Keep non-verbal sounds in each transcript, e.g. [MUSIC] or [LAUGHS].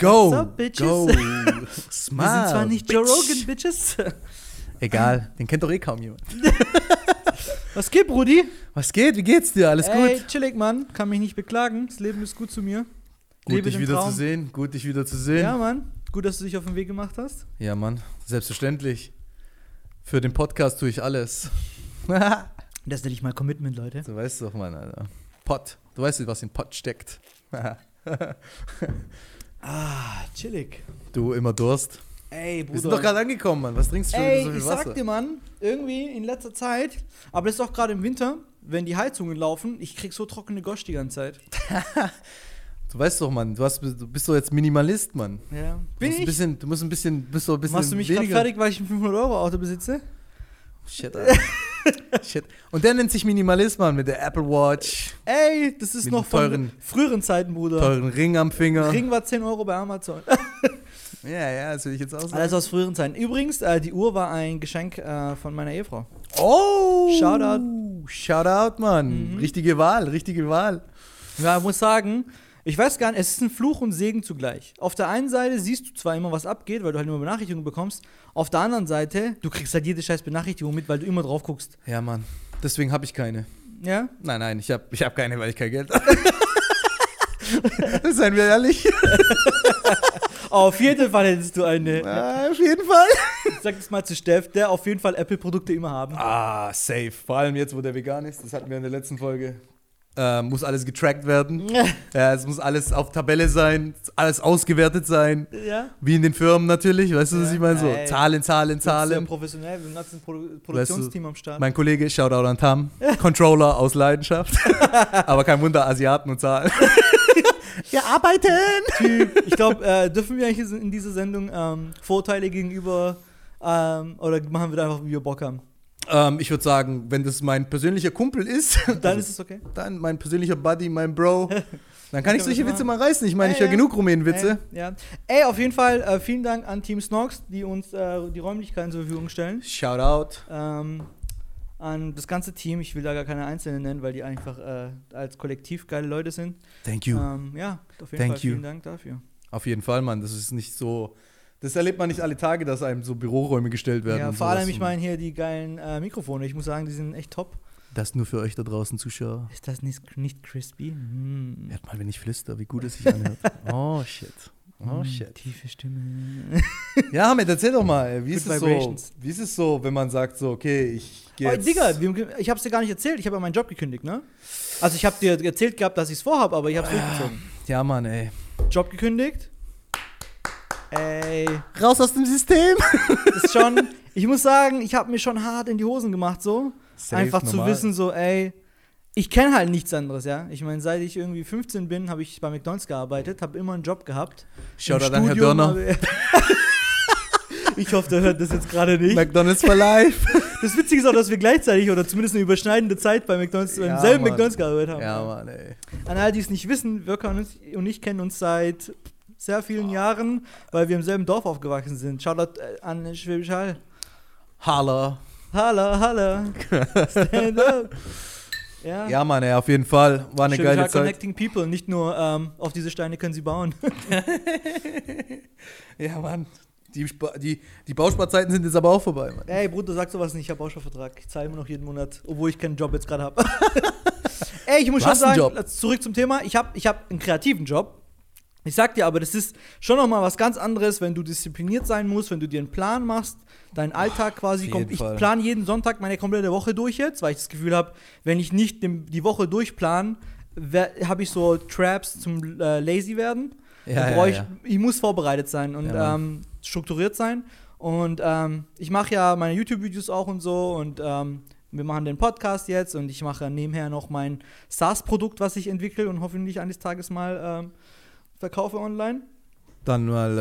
Let's go. What's up, bitches? Go. [LAUGHS] Wir Smile. sind zwar nicht Joe bitch. Rogan, Bitches. Egal, den kennt doch eh kaum jemand. [LAUGHS] Was geht, Brudi? Was geht? Wie geht's dir? Alles Ey, gut? chillig, Mann. Kann mich nicht beklagen. Das Leben ist gut zu mir. Gut, Lebe dich wieder Traum. zu sehen. Gut, dich wieder zu sehen. Ja, Mann. Gut, dass du dich auf den Weg gemacht hast. Ja, Mann. Selbstverständlich. Für den Podcast tue ich alles. [LAUGHS] Das nenne ich mal Commitment, Leute. du weißt doch, Mann, Alter. Pott. Du weißt, was in Pott steckt. Ah, chillig. du immer Durst. Ey, Wir sind doch gerade angekommen, Mann. Was trinkst du schon Ey, so viel ich Wasser? sag dir, Mann, irgendwie in letzter Zeit, aber das ist auch gerade im Winter, wenn die Heizungen laufen, ich krieg so trockene Gosch die ganze Zeit. [LAUGHS] Du weißt doch, Mann, du, hast, du bist doch jetzt Minimalist, Mann. Ja. Du Bin musst ich? Ein bisschen, du musst ein bisschen, bist doch ein bisschen Machst du mich gerade fertig, weil ich ein 500-Euro-Auto besitze? Shit, Alter. [LAUGHS] [LAUGHS] Shit. Und der nennt sich Minimalist, Mann, mit der Apple Watch, Ey, das ist Mit noch von teuren- früheren Zeiten, Bruder. teuren Ring am Finger. Ring war 10 Euro bei Amazon. [LAUGHS] Ja, ja, das will ich jetzt auch sagen. Alles aus früheren Zeiten. Übrigens, äh, die Uhr war ein Geschenk äh, von meiner Ehefrau. Oh! Shoutout. Shoutout, Mann. Mhm. Richtige Wahl, richtige Wahl. Ja, ich muss sagen, ich weiß gar nicht, es ist ein Fluch und Segen zugleich. Auf der einen Seite siehst du zwar immer, was abgeht, weil du halt immer Benachrichtigungen bekommst. Auf der anderen Seite, du kriegst halt jede scheiß Benachrichtigung mit, weil du immer drauf guckst. Ja, Mann. Deswegen habe ich keine. Ja? Nein, nein, ich habe ich hab keine, weil ich kein Geld habe. [LAUGHS] Seien wir ehrlich. [LAUGHS] Auf jeden Fall hättest du eine. Ah, auf jeden Fall. Ich sag das mal zu Steff, der auf jeden Fall Apple-Produkte immer haben. Ah, safe. Vor allem jetzt, wo der vegan ist. Das hatten wir in der letzten Folge. Äh, muss alles getrackt werden. [LAUGHS] Ja, es muss alles auf Tabelle sein, alles ausgewertet sein. Ja? Wie in den Firmen natürlich, weißt du, was ich meine? So Ey. Zahlen, Zahlen, Sehr Zahlen. professionell, wir haben ein ganzes Produ Produktionsteam am Start. Mein Kollege, Shoutout an Tam, Controller aus Leidenschaft. [LAUGHS] Aber kein Wunder, Asiaten und Zahlen. [LAUGHS] Wir arbeiten! Typ. Ich glaube, äh, dürfen wir eigentlich in dieser Sendung ähm, Vorteile gegenüber ähm, oder machen wir da einfach, wie wir Bock haben? Ähm, ich würde sagen, wenn das mein persönlicher Kumpel ist, [LAUGHS] Dann ist es okay. dann mein persönlicher Buddy, mein Bro, [LAUGHS] dann kann ich solche Witze mal reißen. Ich meine, ich höre genug Rumänenwitze. Ey, ja. Ey, auf jeden Fall äh, vielen Dank an Team Snox, die uns äh, die Räumlichkeiten zur Verfügung stellen. Shoutout. Ähm, an das ganze Team, ich will da gar keine Einzelnen nennen, weil die einfach äh, als Kollektiv geile Leute sind. Thank you. Ähm, ja, auf jeden Thank Fall you. vielen Dank dafür. Auf jeden Fall, Mann. Das ist nicht so. Das erlebt man nicht alle Tage, dass einem so Büroräume gestellt werden. Ja, vor allem, ich meine hier die geilen äh, Mikrofone. Ich muss sagen, die sind echt top. Das nur für euch da draußen, Zuschauer. Ist das nicht, nicht crispy? Mm. Hört mal, wenn ich flüster, wie gut es sich anhört. [LAUGHS] Oh, shit. Oh, Mm, shit. Tiefe Stimme. [LAUGHS] Ja, Ahmed, erzähl doch mal, wie Good ist, es so, wie ist es so, wenn man sagt so, okay, ich gehe Oh, jetzt... Digga, haben ge- ich hab's dir gar nicht erzählt. Ich habe ja meinen Job gekündigt, ne? Also ich habe dir erzählt gehabt, dass ich es vorhabe, aber ich hab's durchgezogen. Ja, Mann, ey. Job gekündigt. Ey, Raus aus dem System. ist schon. [LAUGHS] Ich muss sagen, ich habe mir schon hart in die Hosen gemacht, so. Safe, Einfach zu normal. wissen, so, ey, ich kenne halt nichts anderes, ja. Ich meine, seit ich irgendwie 15 bin, habe ich bei McDonalds gearbeitet, habe immer einen Job gehabt. Im Shoutout an Herr Dörner. [LAUGHS] ich hoffe, der hört das jetzt gerade nicht. McDonalds for life. [LAUGHS] Das Witzige ist auch, dass wir gleichzeitig oder zumindest eine überschneidende Zeit bei McDonalds, Ja, beim selben Mann. McDonalds gearbeitet haben. ja, Mann, ey. An all die es nicht wissen, Wirka und ich kennen uns seit sehr vielen Jahren, weil wir im selben Dorf aufgewachsen sind. Shoutout äh, an Schwäbisch Hall. Holla. Hallo, hallo. [LAUGHS] Stand up. Ja. Ja, Mann, ey, auf jeden Fall. War eine Schwäbisch geile Zeit. Connecting People, nicht nur ähm, auf diese Steine können sie bauen. [LAUGHS] Ja, Mann. Die, die, die Bausparzeiten sind jetzt aber auch vorbei, Mann. Ey, Bruder, sag sowas nicht, ich habe Bausparvertrag. Ich zahle immer noch jeden Monat, obwohl ich keinen Job jetzt gerade habe. [LAUGHS] Ey, ich muss Du schon sagen, Job. zurück zum Thema, ich habe ich hab einen kreativen Job. Ich sag dir aber, das ist schon noch mal was ganz anderes, wenn du diszipliniert sein musst, wenn du dir einen Plan machst, dein Alltag quasi kommt. jeden Ich plane jeden Sonntag meine komplette Woche durch jetzt, weil ich das Gefühl habe, wenn ich nicht die Woche durchplan, habe ich so Traps zum äh, Lazy werden. Da brauch ich, ich muss vorbereitet sein und Ja, ähm, strukturiert sein. Und ähm, ich mache ja meine YouTube-Videos auch und so und ähm, wir machen den Podcast jetzt und ich mache nebenher noch mein SaaS-Produkt, was ich entwickle und hoffentlich eines Tages mal ähm, verkaufe online. Dann mal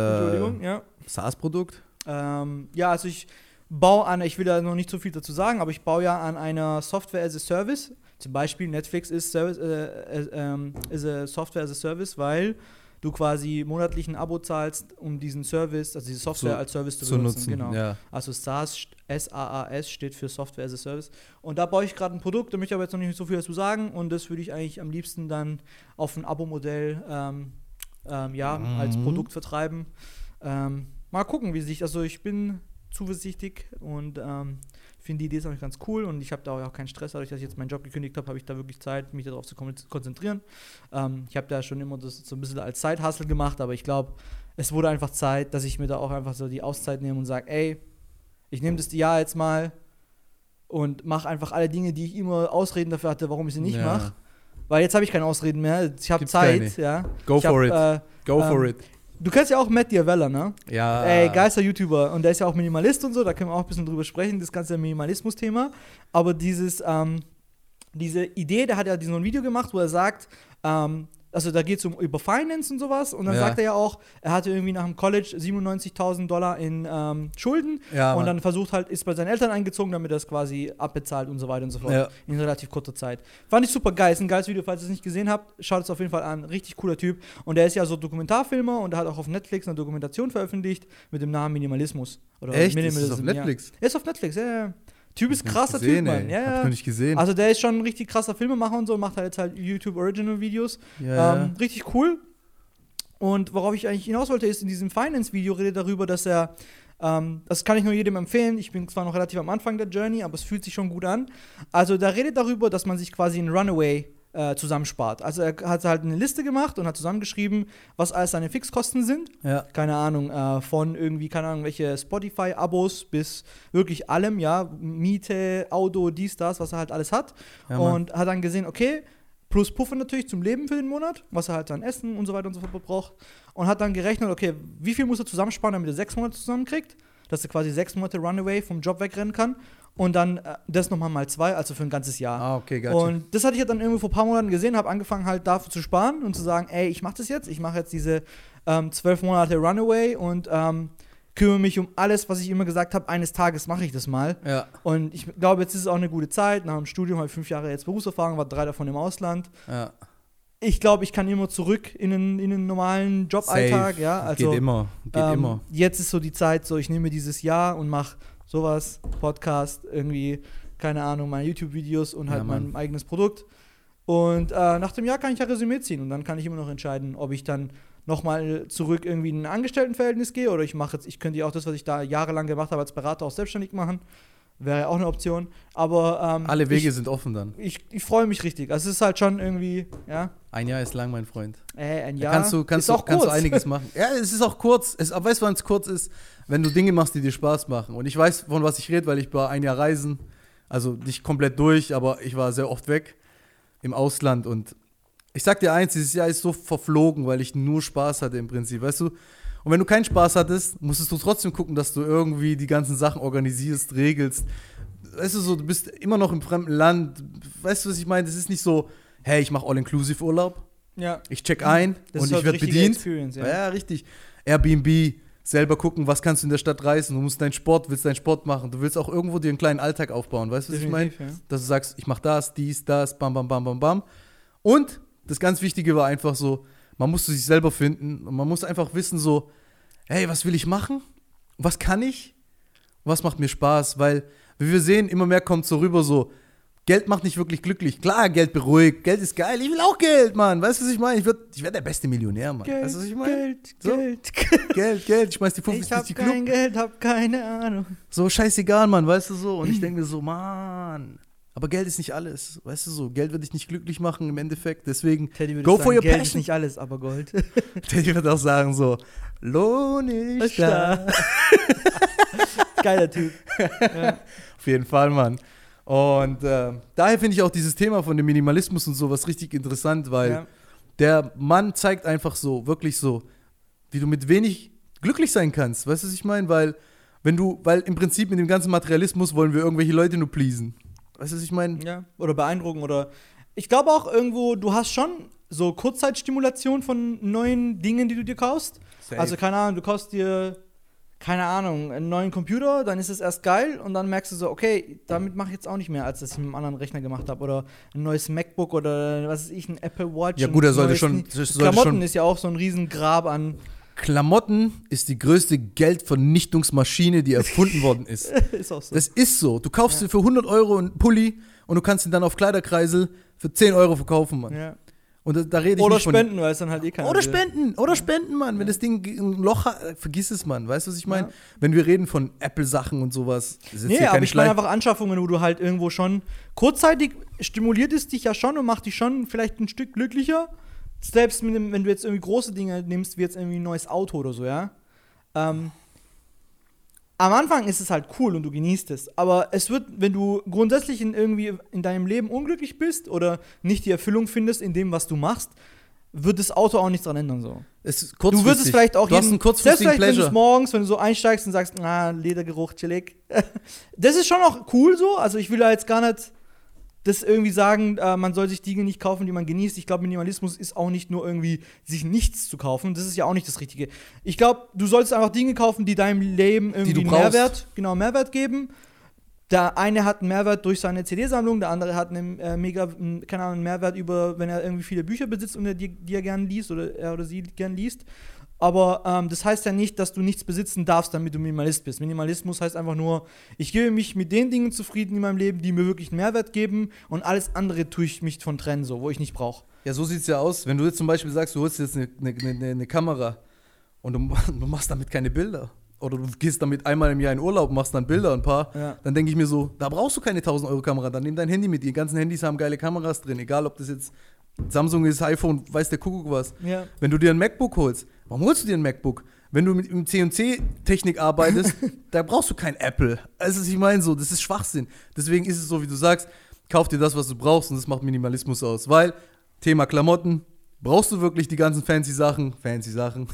äh, ja. SaaS-Produkt. Ähm, ja, also ich baue an, ich will da noch nicht so viel dazu sagen, aber ich baue ja an einer Software as a Service. Zum Beispiel Netflix ist, Service, äh, äh, ähm, ist a Software as a Service, weil du quasi monatlich ein Abo zahlst, um diesen Service, also diese Software Zu- als Service zu, Zu benutzen. nutzen. Genau. Ja. Also SaaS, S-A-A-S steht für Software as a Service. Und da baue ich gerade ein Produkt, da möchte ich aber jetzt noch nicht so viel dazu sagen. Und das würde ich eigentlich am liebsten dann auf ein Abo-Modell ähm, ähm, ja, als Mhm. Produkt vertreiben. Ähm, mal gucken, wie sich, also ich bin zuversichtlich und ähm, finde die Idee ist auch ganz cool und ich habe da auch keinen Stress, dadurch, dass ich jetzt meinen Job gekündigt habe, habe ich da wirklich Zeit, mich darauf zu kon- konzentrieren. Ähm, ich habe da schon immer das so ein bisschen als Zeithassel gemacht, aber ich glaube, es wurde einfach Zeit, dass ich mir da auch einfach so die Auszeit nehme und sage, ey, ich nehme das Jahr jetzt mal und mache einfach alle Dinge, die ich immer Ausreden dafür hatte, warum ich sie nicht Ja. mache. Weil jetzt habe ich keine Ausreden mehr. Ich habe Zeit, keine. ja. Go ich for hab, it. Äh, Go for ähm, it. du kennst ja auch Matt Diavella, ne? Ja. Ey, geilster YouTuber. Und der ist ja auch Minimalist und so, da können wir auch ein bisschen drüber sprechen, das ganze Minimalismus-Thema. Aber dieses, ähm, diese Idee, der hat ja so ein Video gemacht, wo er sagt, ähm, also da geht es um über Finance und sowas. Und dann Ja. sagt er ja auch, er hatte irgendwie nach dem College 97.000 Dollar in ähm, Schulden. Ja, und dann versucht halt, ist bei seinen Eltern eingezogen, damit er es quasi abbezahlt und so weiter und so fort. Ja. In relativ kurzer Zeit. Fand ich super geil. Ist ein geiles Video, falls ihr es nicht gesehen habt. Schaut es auf jeden Fall an. Richtig cooler Typ. Und der ist ja so Dokumentarfilmer und er hat auch auf Netflix eine Dokumentation veröffentlicht mit dem Namen Minimalismus. Oder Echt? Ist das auf Minimalism, Netflix? Ja. Er ist auf Netflix, ja, ja. Typ ist krasser gesehen, Typ, Mann. ey. Ja, Hab ich ja. nicht gesehen. Also der ist schon ein richtig krasser Filmemacher und so, macht halt jetzt halt YouTube Original Videos. ja, ja. Ähm, richtig cool. Und worauf ich eigentlich hinaus wollte, ist in diesem Finance-Video redet er darüber, dass er, ähm, das kann ich nur jedem empfehlen, ich bin zwar noch relativ am Anfang der Journey, aber es fühlt sich schon gut an. Also da redet darüber, dass man sich quasi einen Runaway äh, zusammenspart. Also er hat halt eine Liste gemacht und hat zusammengeschrieben, was alles seine Fixkosten sind ja. keine Ahnung, äh, von irgendwie, keine Ahnung, welche Spotify-Abos bis wirklich allem, ja, Miete, Auto, dies, das, was er halt alles hat. Ja, und hat dann gesehen, okay, plus Puffer natürlich zum Leben für den Monat, was er halt an Essen und so weiter und so fort braucht. Und hat dann gerechnet, okay, wie viel muss er zusammensparen, damit er sechs Monate zusammenkriegt, dass er quasi sechs Monate Runaway vom Job wegrennen kann. Und dann äh, das nochmal mal zwei, also für ein ganzes Jahr. Ah, okay, gotcha. Und das hatte ich ja dann irgendwie vor ein paar Monaten gesehen, habe angefangen halt dafür zu sparen und zu sagen, ey, ich mache das jetzt, ich mache jetzt diese ähm, zwölf Monate Runaway und ähm, kümmere mich um alles, was ich immer gesagt habe, eines Tages mache ich das mal. ja, Und ich glaube, jetzt ist es auch eine gute Zeit. Nach dem Studium habe ich fünf Jahre jetzt Berufserfahrung, war drei davon im Ausland. ja. Ich glaube, ich kann immer zurück in den, in den normalen Joballtag. Ja, also, Geht immer. Geht ähm, immer. Jetzt ist so die Zeit, so ich nehme dieses Jahr und mache sowas, Podcast, irgendwie, keine Ahnung, meine YouTube-Videos und halt Ja, mein eigenes Produkt. Und äh, nach dem Jahr kann ich ja Resümee ziehen und dann kann ich immer noch entscheiden, ob ich dann nochmal zurück irgendwie in ein Angestelltenverhältnis gehe oder ich mache jetzt, ich könnte ja auch das, was ich da jahrelang gemacht habe, als Berater auch selbstständig machen. Wäre ja auch eine Option. Aber ähm, Alle Wege ich, sind offen dann. ich, ich freue mich richtig. Also es ist halt schon irgendwie, ja, Ein Jahr ist lang, mein Freund. ey, ein Da Jahr. kannst du, kannst ist du, auch kannst du kurz. einiges [LAUGHS] machen. Ja, es ist auch kurz. Es, aber weißt du, wann es kurz ist? Wenn du Dinge machst, die dir Spaß machen. Und ich weiß, von was ich rede, weil ich war ein Jahr reisen. Also nicht komplett durch, aber ich war sehr oft weg im Ausland. Und ich sag dir eins, dieses Jahr ist so verflogen, weil ich nur Spaß hatte im Prinzip, weißt du? Und wenn du keinen Spaß hattest, musstest du trotzdem gucken, dass du irgendwie die ganzen Sachen organisierst, regelst. Weißt du so, du bist immer noch im fremden Land. Weißt du, was ich meine? Das ist nicht so, hey, ich mache All-Inclusive-Urlaub. Ja, Ich check ein das und ist ich werde bedient. Ja. ja. richtig. Airbnb, selber gucken, was kannst du in der Stadt reißen. Du musst deinen Sport, willst deinen Sport machen. Du willst auch irgendwo dir einen kleinen Alltag aufbauen. Weißt du, was ich meine? Definitiv, ja. Dass du sagst, ich mach das, dies, das, bam, bam, bam, bam, bam. Und das ganz Wichtige war einfach so, man musste sich selber finden und man muss einfach wissen so, hey, was will ich machen? Was kann ich? Was macht mir Spaß? Weil, wie wir sehen, immer mehr kommt so rüber so, Geld macht nicht wirklich glücklich. Klar, Geld beruhigt, Geld ist geil. Ich will auch Geld, Mann. Weißt du, was ich meine? Ich, würd- ich werde der beste Millionär, Mann. Geld, weißt du, was ich meine? Geld, So. Geld, [LAUGHS] Geld, Geld. Ich schmeiß die Ich 50 hab die kein Club. Geld, hab keine Ahnung. So scheißegal, Mann, weißt du so? Und ich denke mir so, Mann. Aber Geld ist nicht alles, weißt du so? Geld wird dich nicht glücklich machen im Endeffekt. Deswegen, Teddy würde go sagen, for your Geld ist passion. nicht alles, aber Gold. [LAUGHS] Teddy wird auch sagen so, Lohn ist da. [LAUGHS] Geiler Typ. Ja. Auf jeden Fall, Mann. Und äh, daher finde ich auch dieses Thema von dem Minimalismus und sowas richtig interessant, weil Ja. der Mann zeigt einfach so, wirklich so, wie du mit wenig glücklich sein kannst. Weißt du, was ich meine? Weil, wenn du, weil im Prinzip mit dem ganzen Materialismus wollen wir irgendwelche Leute nur pleasen. Weißt du, was ich meine? ja. Oder beeindrucken oder. Ich glaube auch irgendwo, du hast schon so Kurzzeitstimulation von neuen Dingen, die du dir kaufst. Safe. Also, keine Ahnung, du kaufst dir, keine Ahnung, einen neuen Computer, dann ist es erst geil und dann merkst du so, okay, damit mache ich jetzt auch nicht mehr, als das ich mit einem anderen Rechner gemacht habe. Oder ein neues MacBook oder was weiß ich, ein Apple Watch. Ja, gut, er sollte schon- sollte Klamotten schon- ist ja auch so ein riesen Grab an. Klamotten ist die größte Geldvernichtungsmaschine, die erfunden worden [LAUGHS] ist. ist auch so. Das ist so. Du kaufst dir für 100 Euro einen Pulli und du kannst ihn dann auf Kleiderkreisel für 10 Euro verkaufen, Mann. ja. Und da, rede ich Oder von, spenden, weil es dann halt eh keiner Oder spenden, oder spenden, Mann. Wenn das Ding ein Loch hat, äh, vergiss es, Mann. Weißt du, was ich meine? Wenn wir reden von Apple-Sachen und sowas. ist Nee, aber ich meine einfach Anschaffungen, wo du halt irgendwo schon kurzzeitig stimuliert es dich ja schon und macht dich schon vielleicht ein Stück glücklicher. Selbst wenn du jetzt irgendwie große Dinge nimmst, wie jetzt irgendwie ein neues Auto oder so, ja. Ähm, am Anfang ist es halt cool und du genießt es. Aber es wird, wenn du grundsätzlich in irgendwie in deinem Leben unglücklich bist oder nicht die Erfüllung findest in dem, was du machst, wird das Auto auch nichts dran ändern. So. Es ist Du würdest es vielleicht auch Du hast einen selbst vielleicht, wenn du morgens, wenn du so einsteigst und sagst, na, Ledergeruch, chillig. [LAUGHS] das ist schon auch cool so. Also ich will da jetzt gar nicht das irgendwie sagen, äh, man soll sich Dinge nicht kaufen, die man genießt. Ich glaube, Minimalismus ist auch nicht nur irgendwie, sich nichts zu kaufen. Das ist ja auch nicht das Richtige. Ich glaube, du sollst einfach Dinge kaufen, die deinem Leben irgendwie einen. Mehrwert, genau, Mehrwert geben. Der eine hat einen Mehrwert durch seine CD-Sammlung, der andere hat einen äh, mega, m, keine Ahnung, einen Mehrwert über, wenn er irgendwie viele Bücher besitzt und er die, die er gerne liest oder er oder sie gern liest. Aber ähm, das heißt ja nicht, dass du nichts besitzen darfst, damit du Minimalist bist. Minimalismus heißt einfach nur, ich gebe mich mit den Dingen zufrieden in meinem Leben, die mir wirklich einen Mehrwert geben und alles andere tue ich mich von trennen, so, wo ich nicht brauche. Ja, so sieht es ja aus. Wenn du jetzt zum Beispiel sagst, du holst jetzt eine, eine, eine, eine Kamera und du, [LAUGHS] du machst damit keine Bilder. Oder du gehst damit einmal im Jahr in Urlaub und machst dann Bilder, ein paar. Ja. Dann denke ich mir so, da brauchst du keine 1000 Euro Kamera. Dann nimm dein Handy mit. Die ganzen Handys haben geile Kameras drin. Egal, ob das jetzt Samsung ist, iPhone, weiß der Kuckuck was. Ja. Wenn du dir ein MacBook holst, warum holst du dir ein MacBook? Wenn du mit, CNC-Technik arbeitest, [LAUGHS] da brauchst du kein Apple. Also ich meine so, das ist Schwachsinn. Deswegen ist es so, wie du sagst, kauf dir das, was du brauchst und das macht Minimalismus aus. Weil, Thema Klamotten, brauchst du wirklich die ganzen fancy Sachen? Fancy Sachen.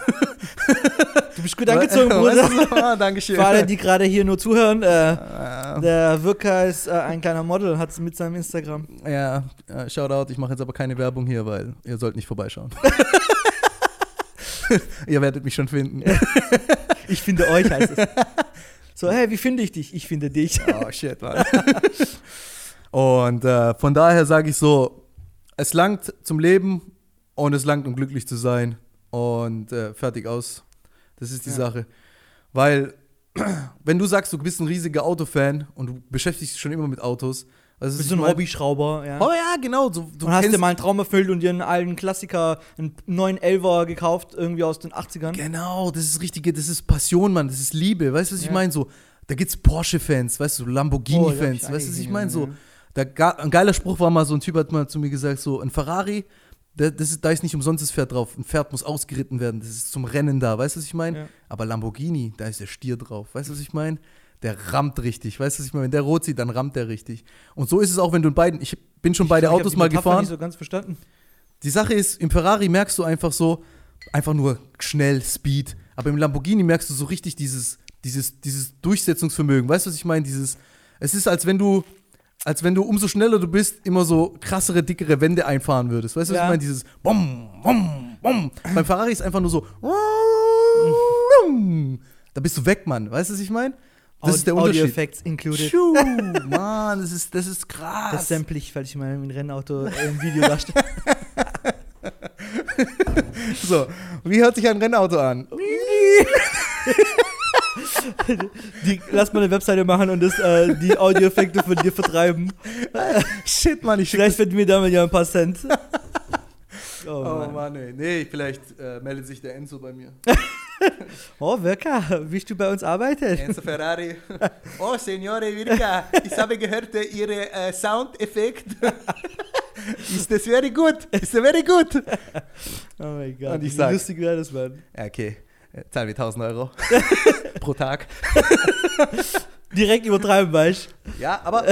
Du bist gut angezogen, [LAUGHS] Bruder. [LAUGHS] Ah, Dankeschön. Für alle, die gerade hier nur zuhören, äh, Ah, der Wirker ist äh, ein kleiner Model, hat es mit seinem Instagram. ja, äh, Shoutout, ich mache jetzt aber keine Werbung hier, weil ihr sollt nicht vorbeischauen. [LAUGHS] ihr werdet mich schon finden. Ich finde euch, heißt es. So, hey, wie finde ich dich? Ich finde dich. Oh shit, Mann. und äh, von daher sage ich so, es langt zum Leben und es langt, um glücklich zu sein. Und äh, fertig aus. Das ist die Ja. Sache. Weil, [CLEARS THROAT] wenn du sagst, du bist ein riesiger Autofan und du beschäftigst dich schon immer mit Autos, also Du bist so ein Hobbyschrauber, ja. Oh ja, genau. So, du und hast dir mal einen Traum erfüllt und dir einen alten Klassiker, einen neuen Elver gekauft, irgendwie aus den 80ern. Genau, das ist richtige, das ist Passion, Mann, das ist Liebe. Weißt du, was ich Ja. meine? So, da gibt's Porsche-Fans, weißt du, Oh, Lamborghini-Fans, ich weißt du, was ich meine? So, da, ein geiler Spruch war mal, so ein Typ hat mal zu mir gesagt, so, ein Ferrari, das ist, da ist nicht umsonst das Pferd drauf. Ein Pferd muss ausgeritten werden, das ist zum Rennen da, weißt du, was ich meine? Ja. Aber Lamborghini, da ist der Stier drauf, weißt du, was ich meine? Der rammt richtig, weißt du, was ich meine? Wenn der rot sieht, dann rammt der richtig. Und so ist es auch, wenn du in beiden, ich bin schon beide Ich hab Autos mal Metapher gefahren. nicht so ganz verstanden. Die Sache ist, im Ferrari merkst du einfach so, einfach nur schnell, Speed. Aber im Lamborghini merkst du so richtig dieses, dieses, dieses Durchsetzungsvermögen. Weißt du, was ich meine? Dieses, es ist, als wenn du, als wenn du umso schneller du bist, immer so krassere, dickere Wände einfahren würdest. Weißt du, was Ja. ich meine? Dieses Bom, Bom, Bom. Beim Ferrari ist einfach nur so. Da bist du weg, Mann. Weißt du, was ich meine? Das ist der Audio Unterschied. Effects included. Tschu, Mann, das ist, das ist Das krass. sample ich, weil ich mal ein Rennauto im Video darstelle. [LAUGHS] So, wie hört sich ein Rennauto an? [LAUGHS] [LAUGHS] Die, lass mal eine Webseite machen und das, äh, die Audioeffekte von dir vertreiben. Shit, Mann, ich Vielleicht finden wir damit ja ein paar Cent. [LAUGHS] Oh, Oh Mann. Mann, ey. Nee, vielleicht äh, meldet sich der Enzo bei mir. [LAUGHS] oh Wirka, willst du bei uns arbeiten? Enzo Ferrari. Oh, Signore Virka, ich habe gehört, Ihre äh, Soundeffekt ist das very good. Ist very good. Oh mein Gott, Und ich wie sag- lustig wäre das, Mann. Okay. Zahlen wir 1000 Euro [LAUGHS] pro Tag. Direkt übertreiben, weißt Ja, aber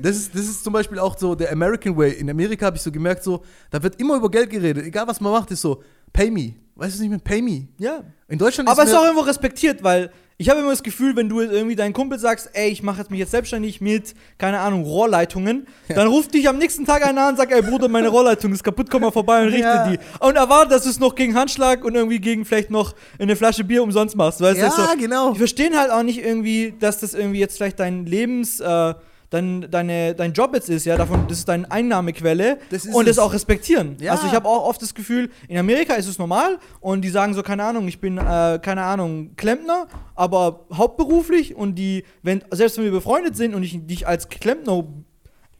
das ist, das ist zum Beispiel auch so der American Way. In Amerika habe ich so gemerkt, so, da wird immer über Geld geredet. Egal was man macht, ist so, pay me. Weißt du nicht mehr, pay me. Ja. In Deutschland Aber es ist auch irgendwo respektiert, weil ich habe immer das Gefühl, wenn du irgendwie deinen Kumpel sagst, ey, ich mache jetzt mich jetzt selbstständig mit, keine Ahnung, Rohrleitungen, dann ruft dich am nächsten Tag einer an und sagt, ey Bruder, meine [LAUGHS] Rohrleitung ist kaputt, komm mal vorbei und richte Ja. die. Und erwartet, dass du es noch gegen Handschlag und irgendwie gegen vielleicht noch eine Flasche Bier umsonst machst. Weißt du? Ja, so, genau. Die verstehen halt auch nicht irgendwie, dass das irgendwie jetzt vielleicht dein Lebens, äh, dein, deine, dein Job jetzt ist, ja, davon, das ist deine Einnahmequelle Das ist und das es. auch respektieren. Ja. Also ich habe auch oft das Gefühl, in Amerika ist es normal und die sagen so, keine Ahnung, ich bin, äh, keine Ahnung, Klempner, aber hauptberuflich und die, wenn, selbst wenn wir befreundet sind und ich dich als Klempner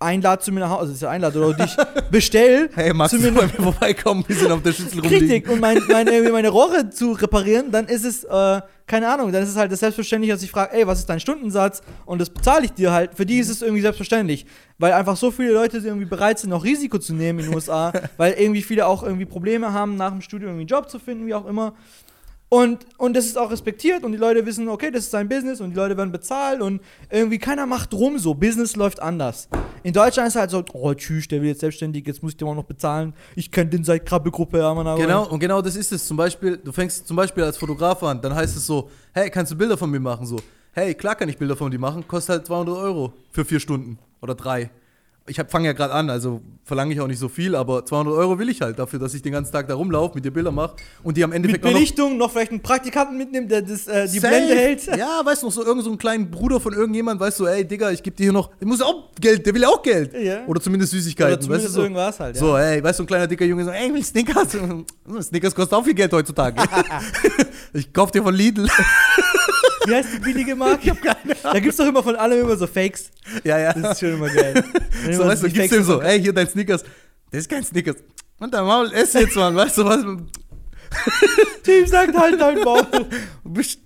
einlade zu mir nach Hause, also ist ja einlade oder dich bestell [LAUGHS] Hey, magst zu du mir bei mir vorbeikommen, wir sind auf der Schüssel rumliegen? Richtig, und mein, mein, meine Rohre zu reparieren, dann ist es, äh, keine Ahnung, dann ist es halt das selbstverständlich, dass ich frage, ey, was ist dein Stundensatz? Und das bezahle ich dir halt. Für die ist es irgendwie selbstverständlich. Weil einfach so viele Leute irgendwie bereit sind, auch Risiko zu nehmen in den USA, [LAUGHS] weil irgendwie viele auch irgendwie Probleme haben, nach dem Studium irgendwie einen Job zu finden, wie auch immer. Und, und das ist auch respektiert und die Leute wissen, okay, das ist sein Business und die Leute werden bezahlt und irgendwie keiner macht rum so. Business läuft anders. In Deutschland ist halt so, oh tschüss, der will jetzt selbstständig, jetzt muss ich dem auch noch bezahlen. Ich kenne den seit Krabbelgruppe, ja, Mann. Genau, und genau das ist es. Zum Beispiel, du fängst zum Beispiel als Fotograf an, dann heißt es so, hey, kannst du Bilder von mir machen? So, hey, klar kann ich Bilder von dir machen, kostet halt 200 Euro für vier Stunden oder drei. Ich fange ja gerade an, also verlange ich auch nicht so viel, aber 200 Euro will ich halt dafür, dass ich den ganzen Tag da rumlaufe, mit dir Bilder mache und die am Mit Endeffekt auch noch Belichtung noch vielleicht einen Praktikanten mitnimmt, der das, äh, die Safe. Blende hält. Ja, weißt du noch, so irgend so einen kleinen Bruder von irgendjemand, weißt du, ey, Digga, ich geb dir hier noch, der muss auch Geld, der will ja auch Geld. Ja. Oder zumindest Süßigkeiten, Oder zumindest weißt du so. irgendwas halt. Ja. So, ey, weißt du, ein kleiner dicker Junge so, ey, ich will Snickers. [LAUGHS] Snickers kostet auch viel Geld heutzutage. [LAUGHS] [LAUGHS] ich kauf dir von Lidl. Wie heißt die billige Marke? Da gibt's doch immer von allem immer so Fakes. ja, ja. Das ist schon immer geil. [LAUGHS] Wenn So, weißt du, gibst dem so, ey, hier dein Snickers. Das ist kein Snickers. Und dein Maul, ess jetzt, Mann, weißt du was? Typ sagt halt dein Maul. [LAUGHS] Bist-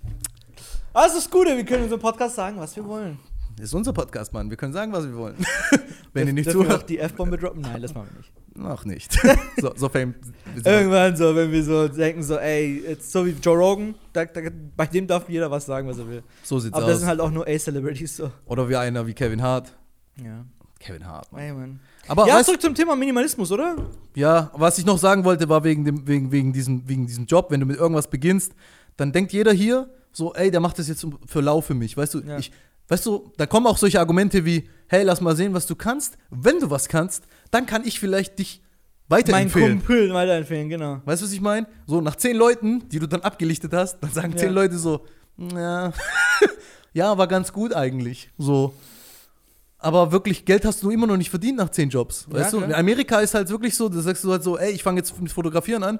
das ist gut, wir können in unserem Podcast sagen, was wir wollen. Das ist unser Podcast, Mann. Wir können sagen, was wir wollen. [LAUGHS] Wenn ihr nicht Dürfen wir auch zuhört, die F-Bombe droppen? Nein, das machen wir nicht. noch nicht. [LAUGHS] so, so fame. Irgendwann so, wenn wir so denken, so, ey, jetzt so wie Joe Rogan, da, da, bei dem darf jeder was sagen, was er will. So sieht's Aber das aus. sind halt auch nur A-Celebrities so. Oder wie einer wie Kevin Hart. Ja. Kevin Hart, Mann. Ey, Mann. Aber ja, weißt, zurück zum Thema Minimalismus, oder? ja, was ich noch sagen wollte, war wegen, dem, wegen, wegen, diesem, wegen diesem Job, wenn du mit irgendwas beginnst, dann denkt jeder hier so, ey, der macht das jetzt für lau für mich. Weißt du, Ja. ich, weißt du, da kommen auch solche Argumente wie, hey, lass mal sehen, was du kannst. Wenn du was kannst, dann kann ich vielleicht dich Mein weiterempfehlen. Kumpel weiterempfehlen, genau. Weißt du, was ich meine? So, nach zehn Leuten, die du dann abgelichtet hast, dann sagen Ja. zehn Leute so, ja, [LAUGHS] ja, war ganz gut eigentlich. So. Aber wirklich, Geld hast du immer noch nicht verdient nach zehn Jobs. Ja, Weißt du? klar. In Amerika ist halt wirklich so, da sagst du halt so, ey, ich fange jetzt mit Fotografieren an.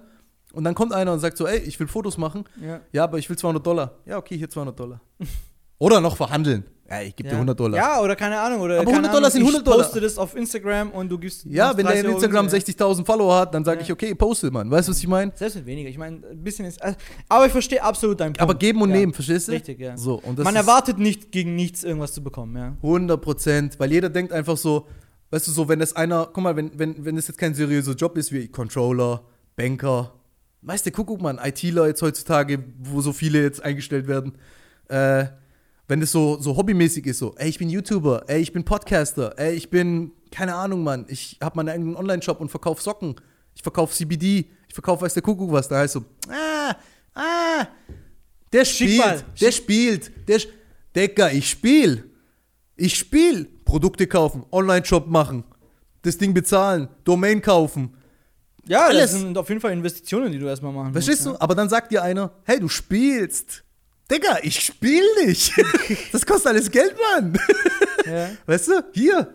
Und dann kommt einer und sagt so, ey, ich will Fotos machen. Ja. Ja, aber ich will 200 Dollar. Ja, okay, hier 200 Dollar. [LAUGHS] Oder noch verhandeln. Ja, ich gebe dir 100 Dollar. Ja, oder keine Ahnung. Oder Aber keine 100 Dollar Ahnung, sind 100 Ich Dollar. poste das auf Instagram und du gibst. Ja, wenn der 30 in Instagram Gewinn, 60.000 Follower hat, dann sage Ja. ich, okay, poste, Mann. Weißt du, was ich meine? ja. Selbst mit weniger. Ich meine, ein bisschen ist. äh, Aber ich verstehe absolut deinen Punkt. Aber geben und ja. nehmen, verstehst du? Richtig, ja. So, und das Man erwartet nicht gegen nichts irgendwas zu bekommen, ja. 100 Prozent, weil jeder denkt einfach so, weißt du, so, wenn das einer, guck mal, wenn, wenn, wenn das jetzt kein seriöser Job ist wie Controller, Banker, weißt du, guck, guck mal, ITler jetzt heutzutage, wo so viele jetzt eingestellt werden, äh, wenn das so, so hobbymäßig ist, so, ey, ich bin YouTuber, ey, ich bin Podcaster, ey, ich bin, keine Ahnung, Mann, ich habe meinen eigenen Online-Shop und verkaufe Socken, ich verkaufe CBD, ich verkaufe, weiß der Kuckuck was, da heißt so, ah, ah, der spielt, der spielt, der, Decker, ich spiel, ich spiel, Produkte kaufen, Online-Shop machen, das Ding bezahlen, Domain kaufen, Ja, Alles. das sind auf jeden Fall Investitionen, die du erstmal machen Verstehst musst. du? Aber dann sagt dir einer, hey, du spielst. Digga, ich spiel nicht. [LAUGHS] Das kostet alles Geld, Mann. Ja. Weißt du? Hier.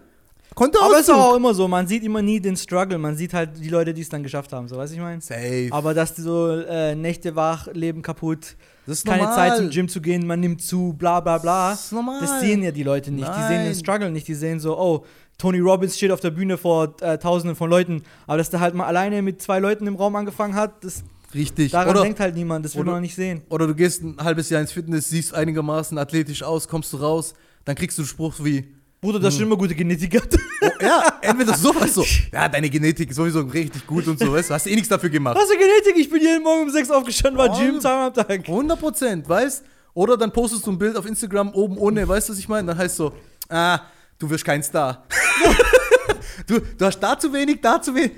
Konto Aber es ist auch immer so, man sieht immer nie den Struggle, man sieht halt die Leute, die es dann geschafft haben, so, weißt du, ich meine? Safe. Aber dass die so äh, Nächte wach, Leben kaputt, keine normal. Zeit zum Gym zu gehen, man nimmt zu, bla bla bla. Das ist normal. Das sehen ja die Leute nicht. Die sehen den Nein. Struggle nicht. Die sehen so, oh, Tony Robbins steht auf der Bühne vor äh, Tausenden von Leuten. Aber dass der halt mal alleine mit zwei Leuten im Raum angefangen hat, das, Richtig. daran Oder, denkt halt niemand. Das will oder- man nicht sehen. oder du gehst ein halbes Jahr ins Fitness, siehst einigermaßen athletisch aus, kommst du raus, dann kriegst du einen Spruch wie, Bruder, das schon immer gute Genetik hat. oh, ja, [LAUGHS] entweder so, weißt du, ja, deine Genetik ist sowieso richtig gut und so, weißt du, hast eh nichts dafür gemacht. Was für Genetik? Ich bin jeden Morgen um sechs aufgestanden, war Oh. Gym zweimal am Tag. 100 Prozent, weißt Oder dann postest du ein Bild auf Instagram oben ohne, weißt du, was ich meine? Dann heißt so, ah, du wirst kein Star. [LAUGHS] du, du hast da zu wenig, da zu wenig.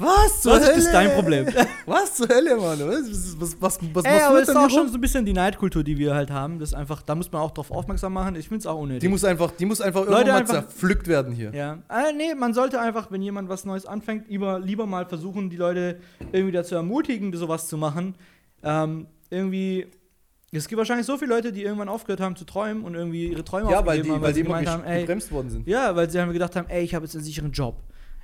Was zur Was Hölle? ist das dein Problem? [LAUGHS] Was zur Hölle, Mann? Was, was, was, was, was, Ey, was aber ist auch schon so ein bisschen die Neidkultur, die wir halt haben. Das ist einfach, da muss man auch drauf aufmerksam machen. Ich finde es auch unnötig. Die muss einfach, die muss einfach Leute irgendwann mal einfach- zerpflückt werden hier. Ja, äh, nee, man sollte einfach, wenn jemand was Neues anfängt, lieber, lieber mal versuchen, die Leute irgendwie dazu ermutigen, sowas zu machen. Ähm, irgendwie, es gibt wahrscheinlich so viele Leute, die irgendwann aufgehört haben zu träumen und irgendwie ihre Träume Ja, weil aufgegeben die, haben, weil die sie immer gemeint haben, ey, gebremst worden sind. ja, weil sie haben gedacht haben, ey, ich habe jetzt einen sicheren Job.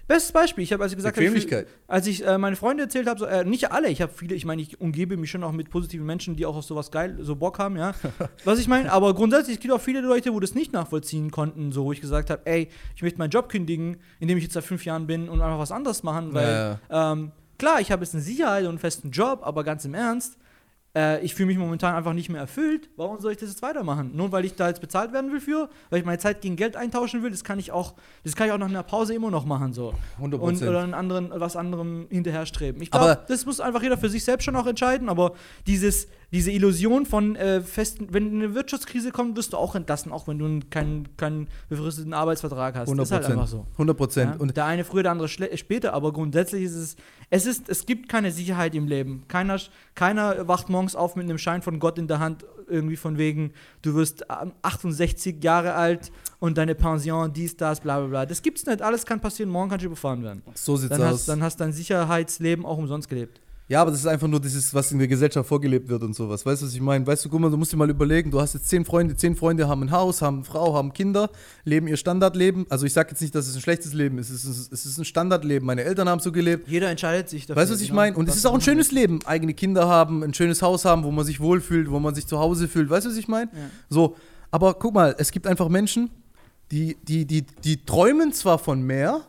Bestes Beispiel, ich habe, als ich gesagt habe, als ich äh, meine Freunde erzählt habe, so, äh, nicht alle, ich habe viele, ich meine, ich umgebe mich schon auch mit positiven Menschen, die auch auf sowas geil, so Bock haben, ja. [LAUGHS] Was ich meine, aber grundsätzlich, es gibt auch viele Leute, wo das nicht nachvollziehen konnten, so, wo ich gesagt habe, ey, ich möchte meinen Job kündigen, in dem ich jetzt seit fünf Jahren bin und einfach was anderes machen, weil, ähm, klar, ich habe jetzt eine Sicherheit und einen festen Job, aber ganz im Ernst, äh, ich fühle mich momentan einfach nicht mehr erfüllt. Warum soll ich das jetzt weitermachen? Nur weil ich da jetzt bezahlt werden will für, weil ich meine Zeit gegen Geld eintauschen will, das kann ich auch, das kann ich auch nach einer Pause immer noch machen so. 100%. Und oder einen anderen, was anderem hinterher streben. Ich glaube, das muss einfach jeder für sich selbst schon auch entscheiden, aber dieses, diese Illusion von äh, festen, wenn eine Wirtschaftskrise kommt, wirst du auch entlassen, auch wenn du einen- keinen, keinen befristeten Arbeitsvertrag hast. 100 Das ist halt einfach so. 100 Prozent. Ja? Der eine früher, der andere später, aber grundsätzlich ist es, es ist, es gibt keine Sicherheit im Leben. Keiner, keiner wacht morgens auf mit einem Schein von Gott in der Hand, irgendwie von wegen, du wirst ähm, 68 Jahre alt und deine Pension, dies, das, bla bla bla. Das gibt's nicht, alles kann passieren, morgen kannst du überfahren werden. so sieht's Dann aus. hast, dann hast dein Sicherheitsleben auch umsonst gelebt. Ja, aber das ist einfach nur dieses, was in der Gesellschaft vorgelebt wird und sowas. Weißt du, was ich meine? Weißt du, guck mal, du musst dir mal überlegen, du hast jetzt zehn Freunde, zehn Freunde haben ein Haus, haben eine Frau, haben Kinder, leben ihr Standardleben. Also ich sage jetzt nicht, dass es ein schlechtes Leben ist, es ist, es ist ein Standardleben. Meine Eltern haben so gelebt. Jeder entscheidet sich dafür. Weißt du, was ich genau, meine? Und es ist auch ein schönes. Leben. Eigene Kinder haben, ein schönes Haus haben, wo man sich wohlfühlt, wo man sich zu Hause fühlt. Weißt du, was ich meine? Ja. So, aber guck mal, es gibt einfach Menschen, die, die, die, die träumen zwar von mehr,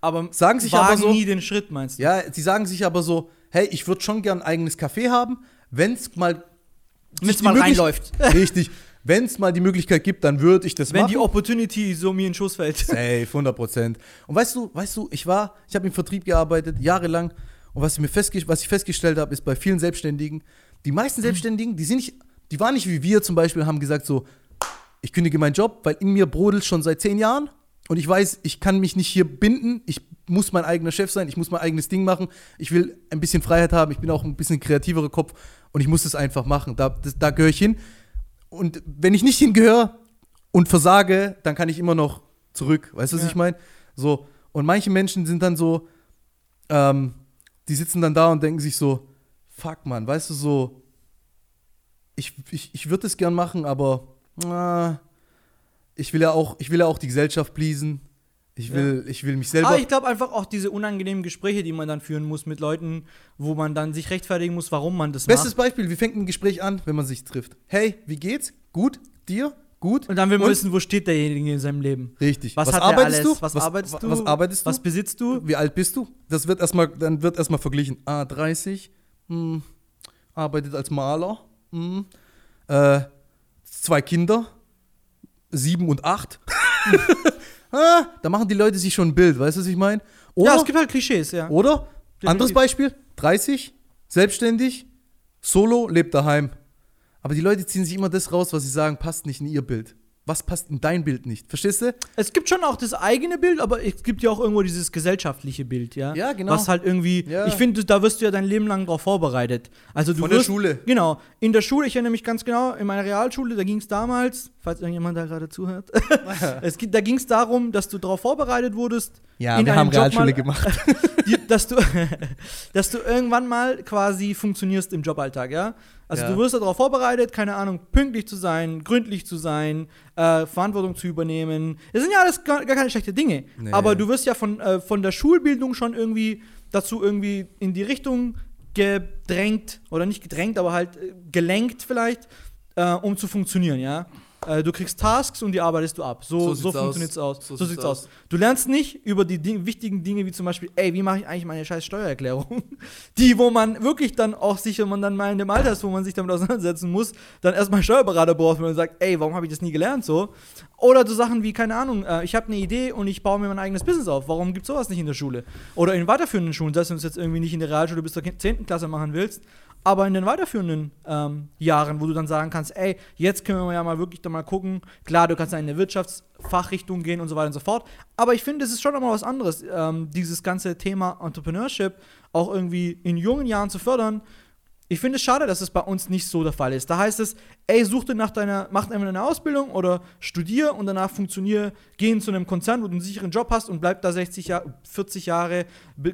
Aber Sagen sich aber so- nie den Schritt, meinst du? ja, sie sagen sich aber so, hey, ich würde schon gern ein eigenes Café haben, wenn es mal Wenn es mal reinläuft. [LAUGHS] Richtig. Wenn es mal die Möglichkeit gibt, dann würde ich das Wenn machen. die Opportunity so mir in den Schoß fällt. Safe, 100 Prozent. Und weißt du, weißt du, ich war, ich habe im Vertrieb gearbeitet, jahrelang. Und was ich, mir festge was ich festgestellt habe, ist bei vielen Selbstständigen, die meisten Selbstständigen, die sind nicht, die waren nicht wie wir zum Beispiel, haben gesagt so, ich kündige meinen Job, weil in mir brodelt schon seit zehn Jahren und ich weiß, ich kann mich nicht hier binden, ich muss mein eigener Chef sein, ich muss mein eigenes Ding machen, ich will ein bisschen Freiheit haben, ich bin auch ein bisschen kreativerer Kopf und ich muss das einfach machen, da, das, da gehöre ich hin. Und wenn ich nicht hingehöre und versage, dann kann ich immer noch zurück, weißt du, was Ja. ich meine? So, und manche Menschen sind dann so, ähm, die sitzen dann da und denken sich so, fuck man, weißt du, so, ich, ich, ich würde es gern machen, aber äh, ich will ja auch, ich will ja auch die Gesellschaft pleasen. Ich will, ich will mich selber. Aber ich glaube einfach auch diese unangenehmen Gespräche, die man dann führen muss mit Leuten, wo man dann sich rechtfertigen muss, warum man das Bestes macht. Beispiel, wie fängt ein Gespräch an, wenn man sich trifft? Hey, wie geht's? Gut? Dir? Gut? Und dann will man wissen, wo steht derjenige in seinem Leben. Richtig. Was, Was arbeitest du? Was, Was- arbeitest du? was arbeitest du? Was besitzt du? Wie alt bist du? Das wird erstmal, dann wird erstmal verglichen. Ah, 30, hm, arbeitet als Maler, hm, äh, zwei Kinder, sieben und acht. [LAUGHS] ah, da machen die Leute sich schon ein Bild, weißt du, was ich meine? Ja, es gibt halt Klischees, ja. oder anderes Definitiv. Beispiel, 30, selbstständig, solo, lebt daheim. Aber die Leute ziehen sich immer das raus, was sie sagen, passt nicht in ihr Bild. Was passt in dein Bild nicht? Verstehst du? Es gibt schon auch das eigene Bild, aber es gibt ja auch irgendwo dieses gesellschaftliche Bild, ja. Ja, genau. Was halt irgendwie, Ja. ich finde, da wirst du ja dein Leben lang drauf vorbereitet. Also du Von der wirst, Schule. Genau. In der Schule, ich erinnere mich ganz genau, in meiner Realschule, da ging es damals, falls irgendjemand da gerade zuhört, [LAUGHS] es, da ging es darum, dass du darauf vorbereitet wurdest, Ja, in wir haben Job Realschule mal- gemacht. [LAUGHS] die, dass, du, [LAUGHS] dass du irgendwann mal quasi funktionierst im Joballtag, ja? Also Ja. du wirst darauf vorbereitet, keine Ahnung, pünktlich zu sein, gründlich zu sein, äh, Verantwortung zu übernehmen. Das sind ja alles gar, gar keine schlechten Dinge. Nee. Aber du wirst ja von, äh, von der Schulbildung schon irgendwie dazu irgendwie in die Richtung gedrängt, oder nicht gedrängt, aber halt äh, gelenkt vielleicht, äh, um zu funktionieren, ja? Äh, du kriegst Tasks und die arbeitest du ab. So, So so, funktioniert es aus. aus. So, So sieht's sieht's aus. aus. Du lernst nicht über die Ding wichtigen Dinge wie zum Beispiel, ey, wie mache ich eigentlich meine scheiß Steuererklärung? [LAUGHS] Die, wo man wirklich dann auch sich, wenn man dann mal in dem Alter ist, wo man sich damit auseinandersetzen muss, dann erstmal [LAUGHS] Steuerberater braucht, wenn man sagt, ey, warum habe ich das nie gelernt so? Oder so Sachen wie, keine Ahnung, äh, ich habe eine Idee und ich baue mir mein eigenes Business auf. Warum gibt es sowas nicht in der Schule? Oder in weiterführenden Schulen, selbst wenn du es jetzt irgendwie nicht in der Realschule bis zur 10. Klasse machen willst, aber in den weiterführenden ähm, Jahren, wo du dann sagen kannst, ey, jetzt können wir ja mal wirklich da mal gucken. Klar, du kannst in eine Wirtschaftsfachrichtung gehen und so weiter und so fort. Aber ich finde, es ist schon nochmal was anderes, ähm, dieses ganze Thema Entrepreneurship auch irgendwie in jungen Jahren zu fördern. Ich finde es schade, dass es bei uns nicht so der Fall ist. Da heißt es, ey, such dir nach deiner, mach einfach eine Ausbildung oder studier und danach funktionier, geh zu einem Konzern, wo du einen sicheren Job hast und bleib da 60 Jahre, 40 Jahre,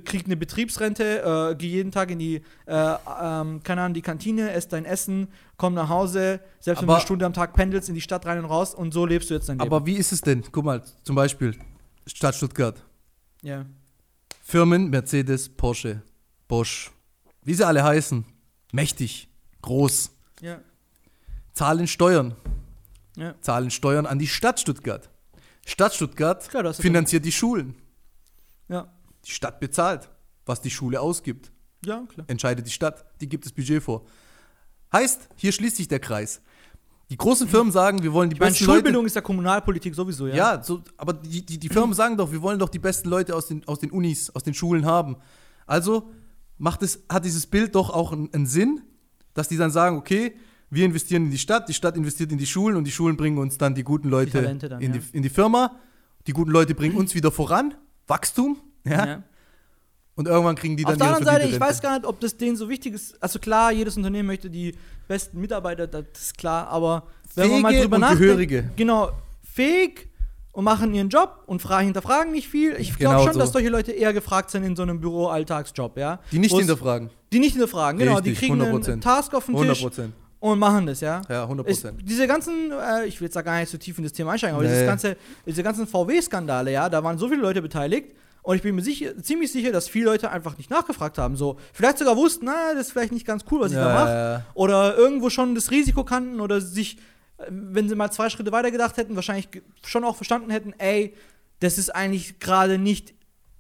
krieg eine Betriebsrente, äh, geh jeden Tag in die, äh, ähm, keine Ahnung, die Kantine, ess dein Essen, komm nach Hause, selbst wenn du Aber- eine Stunde am Tag pendelst in die Stadt rein und raus und so lebst du jetzt dein Leben. Aber wie ist es denn? Guck mal, zum Beispiel Stadt Stuttgart. ja. Firmen, Mercedes, Porsche, Bosch, wie sie alle heißen, mächtig, groß, Ja. zahlen Steuern, Ja. zahlen Steuern an die Stadt Stuttgart. Stadt Stuttgart Klar, finanziert die Schulen. Ja. Die Stadt bezahlt, was die Schule ausgibt. Ja, klar. Entscheidet die Stadt, die gibt das Budget vor. Heißt, hier schließt sich der Kreis. Die großen Firmen sagen, wir wollen die Ich meine, besten Schulbildung Leute. ist ja Kommunalpolitik sowieso, ja. Ja, so, aber die, die, die Firmen sagen doch, wir wollen doch die besten Leute aus den, aus den Unis, aus den Schulen haben. Also macht es, hat dieses Bild doch auch einen, Sinn, dass die dann sagen, okay, wir investieren in die Stadt, die Stadt investiert in die Schulen und die Schulen bringen uns dann die guten Leute Talente dann, in, ja. die, in die Firma. Die guten Leute bringen uns wieder voran, Wachstum, ja, Ja. und irgendwann kriegen die dann Auf der anderen Seite, ich weiß gar nicht, ob das denen so wichtig ist. Also klar, jedes Unternehmen möchte die besten Mitarbeiter, das ist klar, aber wenn man mal Fähige drüber und nachdenkt, Gehörige. genau, fähig und machen ihren Job und fra hinterfragen nicht viel. Ich glaube Genau schon, so. dass solche Leute eher gefragt sind in so einem Büro-Alltagsjob, ja. Die nicht Wo's- hinterfragen. Die nicht hinterfragen, genau. die Richtig, kriegen einen 100%. Task auf den 100 Tisch Prozent. und machen das, ja. Ja, 100 Ist, Prozent. diese ganzen, äh, ich will jetzt da gar nicht so tief in das Thema einsteigen, aber Nee. dieses ganze, diese ganzen VW-Skandale, ja, da waren so viele Leute beteiligt und ich bin mir sicher, ziemlich sicher, dass viele Leute einfach nicht nachgefragt haben. So, vielleicht sogar wussten, na, das ist vielleicht nicht ganz cool, was ich da mache. Ja, Oder irgendwo schon das Risiko kannten oder sich, wenn sie mal zwei Schritte weiter gedacht hätten, wahrscheinlich schon auch verstanden hätten, ey, das ist eigentlich gerade nicht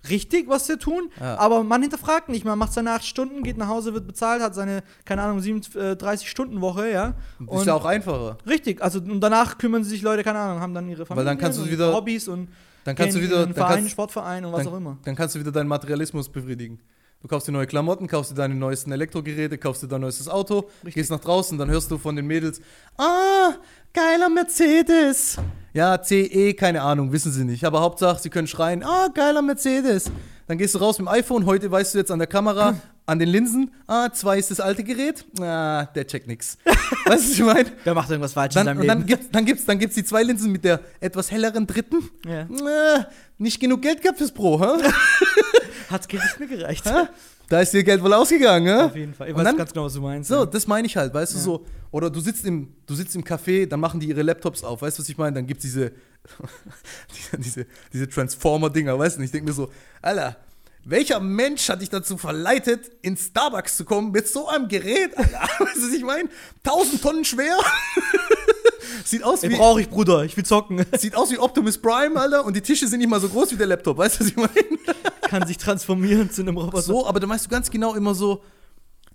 richtig, was wir tun. Ja. Aber man hinterfragt nicht, man macht seine acht Stunden, geht nach Hause, wird bezahlt, hat seine, keine Ahnung, 37-Stunden-Woche, ja. Das ist ja auch einfacher. Richtig, also und danach kümmern sie sich Leute, keine Ahnung, haben dann ihre Familie dann kannst du und wieder- Hobbys und Dann kannst du wieder, Verein, kannst, Sportverein und was dann, auch immer. dann kannst du wieder deinen Materialismus befriedigen. Du kaufst dir neue Klamotten, kaufst dir deine neuesten Elektrogeräte, kaufst dir dein neuestes Auto, Richtig. gehst nach draußen, dann hörst du von den Mädels, ah, geiler Mercedes. Ja, CE, keine Ahnung, wissen sie nicht. Aber Hauptsache, sie können schreien, ah, geiler Mercedes. Dann gehst du raus mit dem iPhone, heute weißt du jetzt an der Kamera, [LAUGHS] an den Linsen, ah, zwei ist das alte Gerät, ah, der checkt nix. [LAUGHS] weißt du, was ich meine? Wer macht irgendwas falsch Dann, in seinem und dann Leben? gibt's, dann, gibt's, dann gibt's die zwei Linsen mit der etwas helleren dritten. Ja. Äh, nicht genug Geld gehabt fürs Pro, hä? [LAUGHS] Hat's Geld nicht mehr gereicht. Da ist dir Geld wohl ausgegangen, hä? Auf jeden Fall. Ich Und weiß dann- ganz genau, was du meinst. So, ja. das meine ich halt, weißt du Ja. so. Oder du sitzt im, du sitzt im Café, dann machen die ihre Laptops auf, weißt du, was ich meine? Dann gibt's diese, [LAUGHS] diese, diese, Transformer-Dinger, weißt du? Ich denke mir so, Alter, welcher Mensch hat dich dazu verleitet, in Starbucks zu kommen mit so einem Gerät? Alter? [LAUGHS] Weißt du, was ich meine? 1000 Tonnen schwer. [LAUGHS] Sieht aus Den wie, brauche ich, Bruder. Ich will zocken. [LAUGHS] sieht aus wie Optimus Prime, Alter, und die Tische sind nicht mal so groß wie der Laptop, weißt du, was ich meine? Kann sich transformieren zu einem Roboter. So, aber da weißt du ganz genau immer so,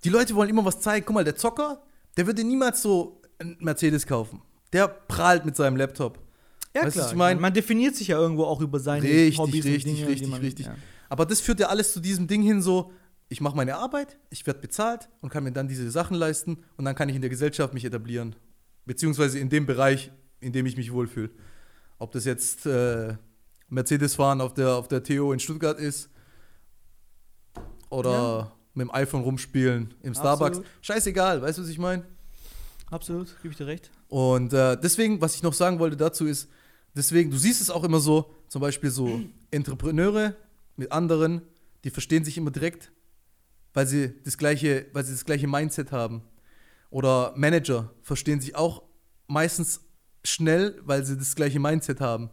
die Leute wollen immer was zeigen. Guck mal, der Zocker, der würde niemals so einen Mercedes kaufen. Der prahlt mit seinem Laptop. Ja, Weißt klar. was ich mein? Man definiert sich ja irgendwo auch über seine Richtig, Hobbys richtig, und Dinge, richtig, die man, richtig. Ja. Aber das führt ja alles zu diesem Ding hin, so, ich mache meine Arbeit, ich werde bezahlt und kann mir dann diese Sachen leisten und dann kann ich in der Gesellschaft mich etablieren. Beziehungsweise in dem Bereich, in dem ich mich wohlfühle. Ob das jetzt äh, Mercedes fahren auf der, auf der TO in Stuttgart ist oder Ja. mit dem iPhone rumspielen im Starbucks. Absolut. Scheißegal, weißt du, was ich meine? Absolut, gebe ich dir recht. Und äh, deswegen, was ich noch sagen wollte dazu ist, deswegen, du siehst es auch immer so, zum Beispiel so Entrepreneure mit anderen, die verstehen sich immer direkt, weil sie das gleiche, weil sie das gleiche Mindset haben. Oder Manager verstehen sich auch meistens schnell, weil sie das gleiche Mindset haben.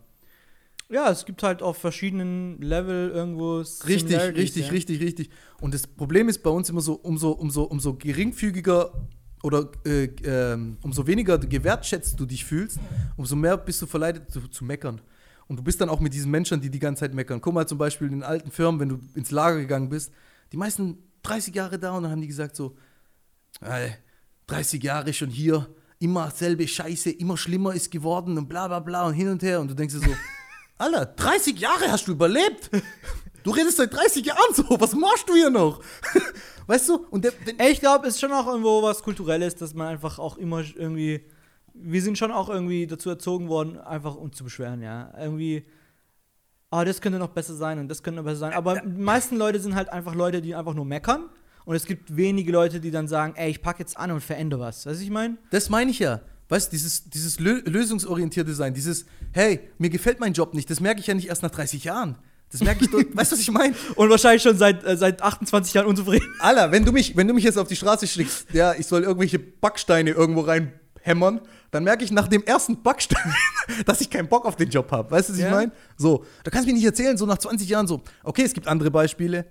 Ja, es gibt halt auf verschiedenen Level irgendwo Richtig, richtig, ja. richtig, richtig. Und das Problem ist bei uns immer so, umso, umso, umso geringfügiger oder äh, ähm, umso weniger gewertschätzt du dich fühlst, umso mehr bist du verleitet zu, zu meckern. Und du bist dann auch mit diesen Menschen, die die ganze Zeit meckern. Guck mal zum Beispiel in den alten Firmen, wenn du ins Lager gegangen bist, die meisten 30 Jahre da und dann haben die gesagt so, ey, 30 Jahre schon hier, immer selbe Scheiße, immer schlimmer ist geworden und bla bla bla und hin und her. Und du denkst dir so, [LAUGHS] Alter, 30 Jahre hast du überlebt. Du redest seit 30 Jahren so, was machst du hier noch? [LAUGHS] Weißt du? Und der, ich glaube, es ist schon auch irgendwo was Kulturelles, dass man einfach auch immer irgendwie. Wir sind schon auch irgendwie dazu erzogen worden, einfach uns zu beschweren, ja. Irgendwie. Ah, das könnte noch besser sein und das könnte noch besser sein. Aber die meisten Leute sind halt einfach Leute, die einfach nur meckern. Und es gibt wenige Leute, die dann sagen, ey, ich pack jetzt an und verändere was. Weißt du, was ich meine? das meine ich ja. Weißt du, dieses, dieses lö lösungsorientierte Sein, dieses, hey, mir gefällt mein Job nicht, das merke ich ja nicht erst nach 30 Jahren. Das merke ich doch, [LAUGHS] weißt du, was ich meine? Und wahrscheinlich schon seit, äh, seit 28 Jahren unzufrieden. Alter, wenn du mich, wenn du mich jetzt auf die Straße schickst, ja, ich soll irgendwelche Backsteine irgendwo rein hämmern, dann merke ich nach dem ersten Backstein, [LAUGHS] dass ich keinen Bock auf den Job habe. Weißt du, was Ja. ich meine? So, da kannst du mir nicht erzählen, so nach 20 Jahren so, okay, es gibt andere Beispiele,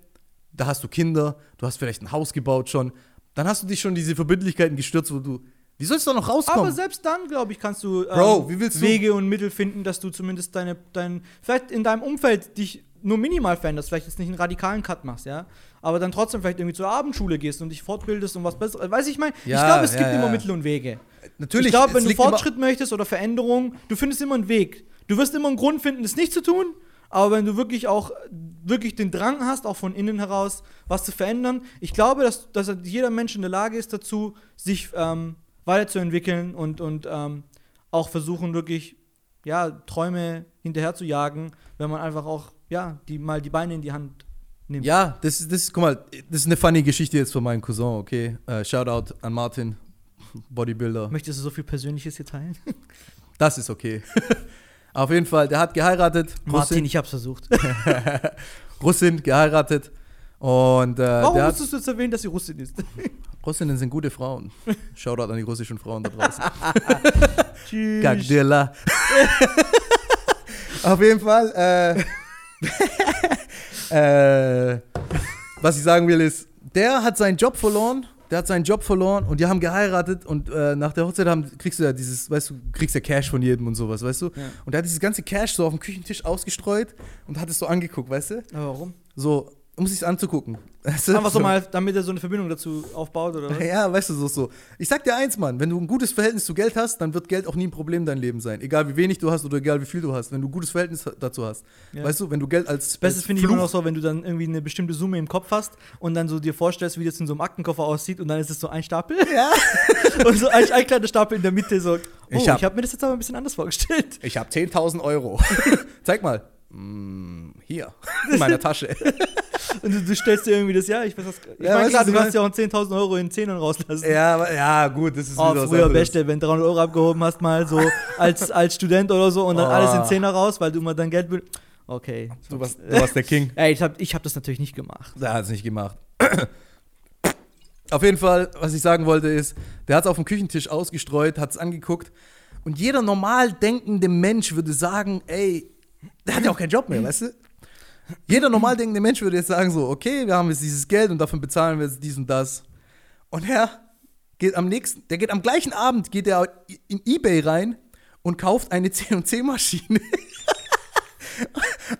da hast du Kinder, du hast vielleicht ein Haus gebaut schon, dann hast du dich schon diese Verbindlichkeiten gestürzt, wo du, wie sollst du da noch rauskommen? Aber selbst dann, glaube ich, kannst du ähm, Bro, du- Wege und Mittel finden, dass du zumindest deine, dein, vielleicht in deinem Umfeld dich nur minimal veränderst, vielleicht jetzt nicht einen radikalen Cut machst, ja, aber dann trotzdem vielleicht irgendwie zur Abendschule gehst und dich fortbildest und was besseres. Weiß ich mein, ich Ja, glaube, es ja, gibt ja. immer Mittel und Wege. Natürlich, ich glaube, wenn du Fortschritt möchtest oder Veränderung, du findest immer einen Weg. Du wirst immer einen Grund finden, es nicht zu tun. Aber wenn du wirklich auch wirklich den Drang hast, auch von innen heraus was zu verändern, ich glaube, dass, dass jeder Mensch in der Lage ist dazu, sich ähm, weiterzuentwickeln und, und ähm, auch versuchen, wirklich ja, Träume hinterher zu jagen, wenn man einfach auch ja, die, mal die Beine in die Hand nimmt. Ja, das ist, das ist, guck mal, das ist eine funny Geschichte jetzt von meinem Cousin, okay? Äh, Shoutout an Martin, [LAUGHS] Bodybuilder. Möchtest du so viel Persönliches hier teilen? [LAUGHS] Das ist okay. [LAUGHS] Auf jeden Fall, der hat geheiratet. Martin, ich hab's versucht. Russin geheiratet. Und äh, Warum hat, musstest du jetzt erwähnen, dass sie Russin ist? Russinnen sind gute Frauen. Shoutout an die russischen Frauen da draußen. Tschüss. Gagdilla. Auf jeden Fall, äh, [LAUGHS] äh, was ich sagen will ist, der hat seinen Job verloren. Der hat seinen Job verloren und die haben geheiratet und äh, nach der Hochzeit haben, kriegst du ja dieses, weißt du, kriegst ja Cash von jedem und sowas, weißt du? Ja. Und der hat dieses ganze Cash so auf dem Küchentisch ausgestreut und hat es so angeguckt, weißt du? Aber warum? So, um sich anzugucken. [LAUGHS] Weißt du? Einfach so mal, damit er so eine Verbindung dazu aufbaut, oder was? [LAUGHS] Ja, weißt du, so, so. Ich sag dir eins, Mann, wenn du ein gutes Verhältnis zu Geld hast, dann wird Geld auch nie ein Problem in deinem Leben sein. Egal wie wenig du hast oder egal wie viel du hast. Wenn du ein gutes Verhältnis dazu hast. Ja. Weißt du, wenn du Geld als. Bestes finde ich immer noch so, wenn du dann irgendwie eine bestimmte Summe im Kopf hast und dann so dir vorstellst, wie das in so einem Aktenkoffer aussieht und dann ist es so ein Stapel. Ja. [LAUGHS] und so ein, ein kleiner Stapel in der Mitte so, oh, Ich ich hab- habe mir das jetzt aber ein bisschen anders vorgestellt. Ich habe 10.000 Euro. Zeig mal. Mm, hier, [LAUGHS] in meiner Tasche. [LAUGHS] Und du, du stellst dir irgendwie das, ja, ich weiß was. Ich Ja, klar, du, du kannst ja auch 10.000 Euro in Zehnern rauslassen. ja, ja, gut, das ist Oh, wieder früher. Beste, wenn 300 Euro abgehoben hast, mal so [LAUGHS] als, als Student oder so und dann Oh. alles in Zehner raus, weil du immer dein Geld will. Okay. Du warst, du warst der King. Ey, ich hab, ich hab das natürlich nicht gemacht. Der hat es nicht gemacht. [COUGHS] Auf jeden Fall, was ich sagen wollte, ist, der hat es auf dem Küchentisch ausgestreut, hat es angeguckt. Und jeder normal denkende Mensch würde sagen, ey, der hat ja auch keinen Job mehr, weißt du? Jeder normal denkende Mensch würde jetzt sagen so, okay, wir haben jetzt dieses Geld und davon bezahlen wir jetzt dies und das. Und er geht am nächsten, der geht am gleichen Abend, geht er in Ebay rein und kauft eine C&C-Maschine. [LAUGHS]